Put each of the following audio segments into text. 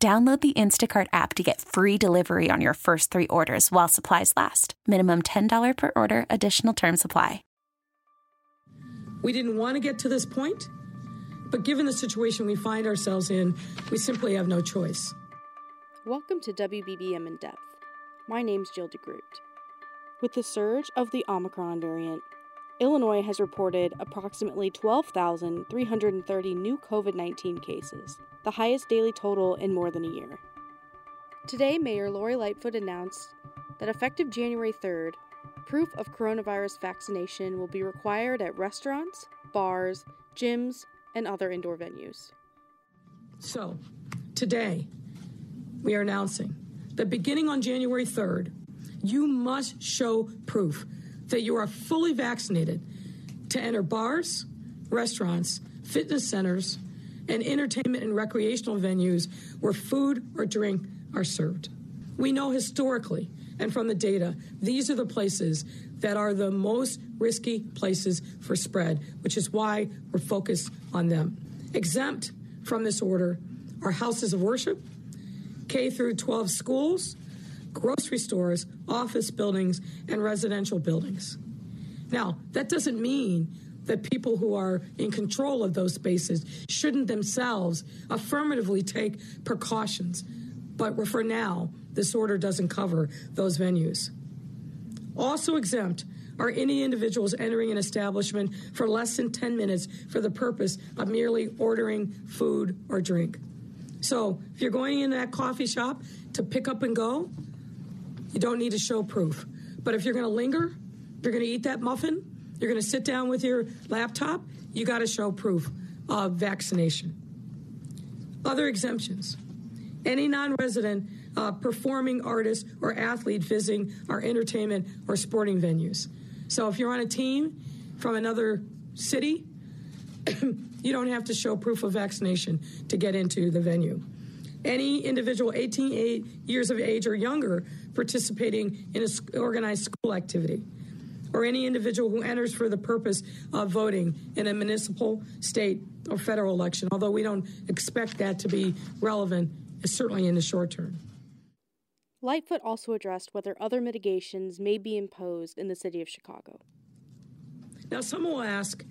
Download the Instacart app to get free delivery on your first three orders while supplies last. Minimum $10 per order, additional term supply. We didn't want to get to this point, but given the situation we find ourselves in, we simply have no choice. Welcome to WBBM In Depth. My name's Jill DeGroot. With the surge of the Omicron variant, Illinois has reported approximately 12,330 new COVID 19 cases, the highest daily total in more than a year. Today, Mayor Lori Lightfoot announced that effective January 3rd, proof of coronavirus vaccination will be required at restaurants, bars, gyms, and other indoor venues. So, today, we are announcing that beginning on January 3rd, you must show proof that you are fully vaccinated to enter bars, restaurants, fitness centers, and entertainment and recreational venues where food or drink are served. We know historically and from the data, these are the places that are the most risky places for spread, which is why we're focused on them. Exempt from this order are houses of worship, K through 12 schools, grocery stores, office buildings, and residential buildings. Now, that doesn't mean that people who are in control of those spaces shouldn't themselves affirmatively take precautions. But for now, this order doesn't cover those venues. Also exempt are any individuals entering an establishment for less than 10 minutes for the purpose of merely ordering food or drink. So if you're going in that coffee shop to pick up and go, you don't need to show proof. But if you're going to linger, you're going to eat that muffin, you're going to sit down with your laptop, you got to show proof of vaccination. Other exemptions any non resident uh, performing artist or athlete visiting our entertainment or sporting venues. So if you're on a team from another city, you don't have to show proof of vaccination to get into the venue. Any individual 18 years of age or younger participating in an organized school activity, or any individual who enters for the purpose of voting in a municipal, state, or federal election, although we don't expect that to be relevant, uh, certainly in the short term. Lightfoot also addressed whether other mitigations may be imposed in the city of Chicago. Now, some will ask,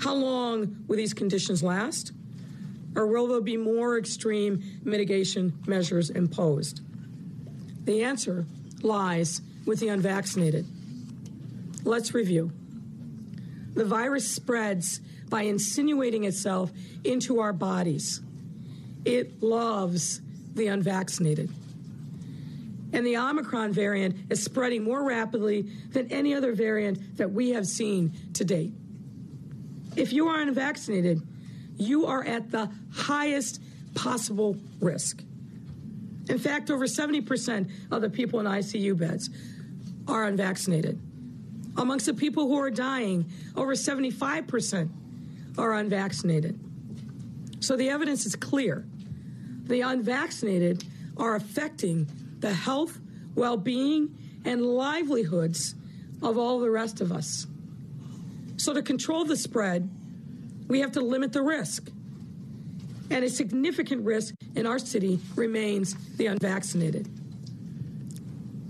how long will these conditions last? Or will there be more extreme mitigation measures imposed? The answer lies with the unvaccinated. Let's review. The virus spreads by insinuating itself into our bodies. It loves the unvaccinated. And the Omicron variant is spreading more rapidly than any other variant that we have seen to date. If you are unvaccinated, you are at the highest possible risk. In fact, over 70% of the people in ICU beds are unvaccinated. Amongst the people who are dying, over 75% are unvaccinated. So the evidence is clear. The unvaccinated are affecting the health, well being, and livelihoods of all the rest of us. So, to control the spread, we have to limit the risk. And a significant risk in our city remains the unvaccinated.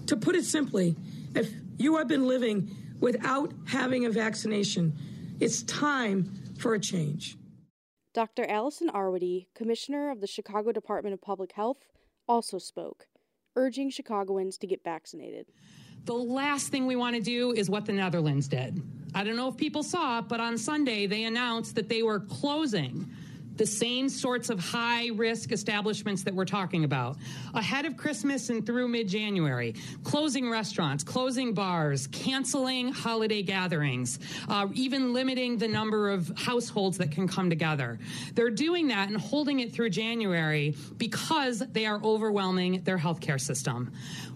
To put it simply, if you have been living without having a vaccination, it's time for a change. Dr. Allison Arwady, Commissioner of the Chicago Department of Public Health, also spoke, urging Chicagoans to get vaccinated. The last thing we want to do is what the Netherlands did. I don't know if people saw, but on Sunday they announced that they were closing the same sorts of high risk establishments that we're talking about. Ahead of Christmas and through mid January, closing restaurants, closing bars, canceling holiday gatherings, uh, even limiting the number of households that can come together. They're doing that and holding it through January because they are overwhelming their healthcare system.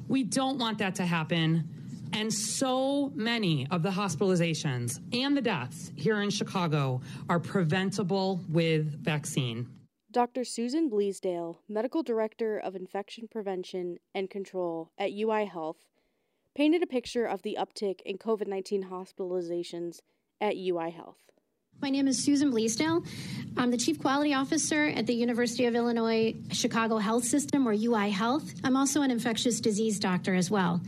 We don't want that to happen. And so many of the hospitalizations and the deaths here in Chicago are preventable with vaccine. Dr. Susan Bleasdale, Medical Director of Infection Prevention and Control at UI Health, painted a picture of the uptick in COVID 19 hospitalizations at UI Health. My name is Susan Bleasdale. I'm the Chief Quality Officer at the University of Illinois Chicago Health System, or UI Health. I'm also an infectious disease doctor as well.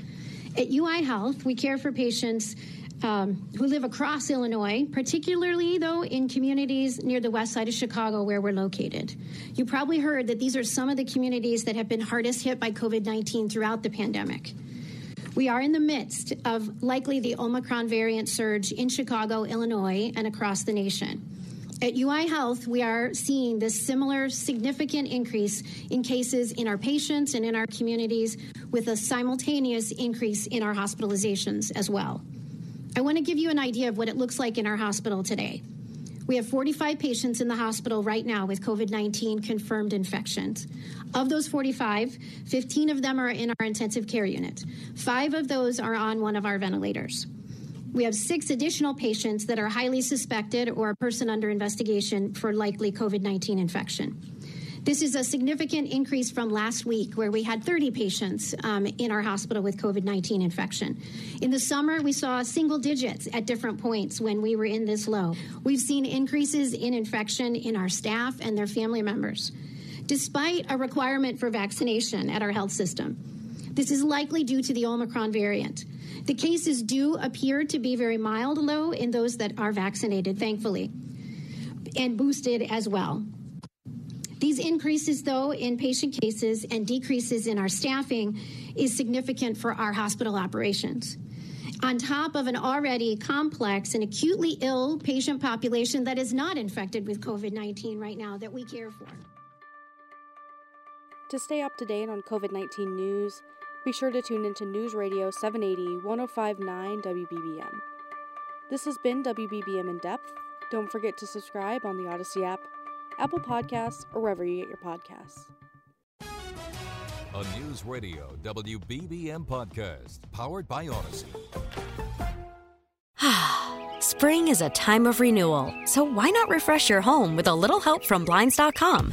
At UI Health, we care for patients um, who live across Illinois, particularly, though, in communities near the west side of Chicago where we're located. You probably heard that these are some of the communities that have been hardest hit by COVID 19 throughout the pandemic. We are in the midst of likely the Omicron variant surge in Chicago, Illinois, and across the nation. At UI Health, we are seeing this similar significant increase in cases in our patients and in our communities, with a simultaneous increase in our hospitalizations as well. I want to give you an idea of what it looks like in our hospital today. We have 45 patients in the hospital right now with COVID 19 confirmed infections. Of those 45, 15 of them are in our intensive care unit. Five of those are on one of our ventilators. We have six additional patients that are highly suspected or a person under investigation for likely COVID 19 infection. This is a significant increase from last week, where we had 30 patients um, in our hospital with COVID 19 infection. In the summer, we saw single digits at different points when we were in this low. We've seen increases in infection in our staff and their family members, despite a requirement for vaccination at our health system. This is likely due to the Omicron variant. The cases do appear to be very mild, low in those that are vaccinated, thankfully, and boosted as well. These increases, though, in patient cases and decreases in our staffing is significant for our hospital operations. On top of an already complex and acutely ill patient population that is not infected with COVID 19 right now that we care for. To stay up to date on COVID 19 news, be sure to tune into News Radio 780 1059 WBBM. This has been WBBM In Depth. Don't forget to subscribe on the Odyssey app, Apple Podcasts, or wherever you get your podcasts. A News Radio WBBM podcast powered by Odyssey. Spring is a time of renewal, so why not refresh your home with a little help from Blinds.com?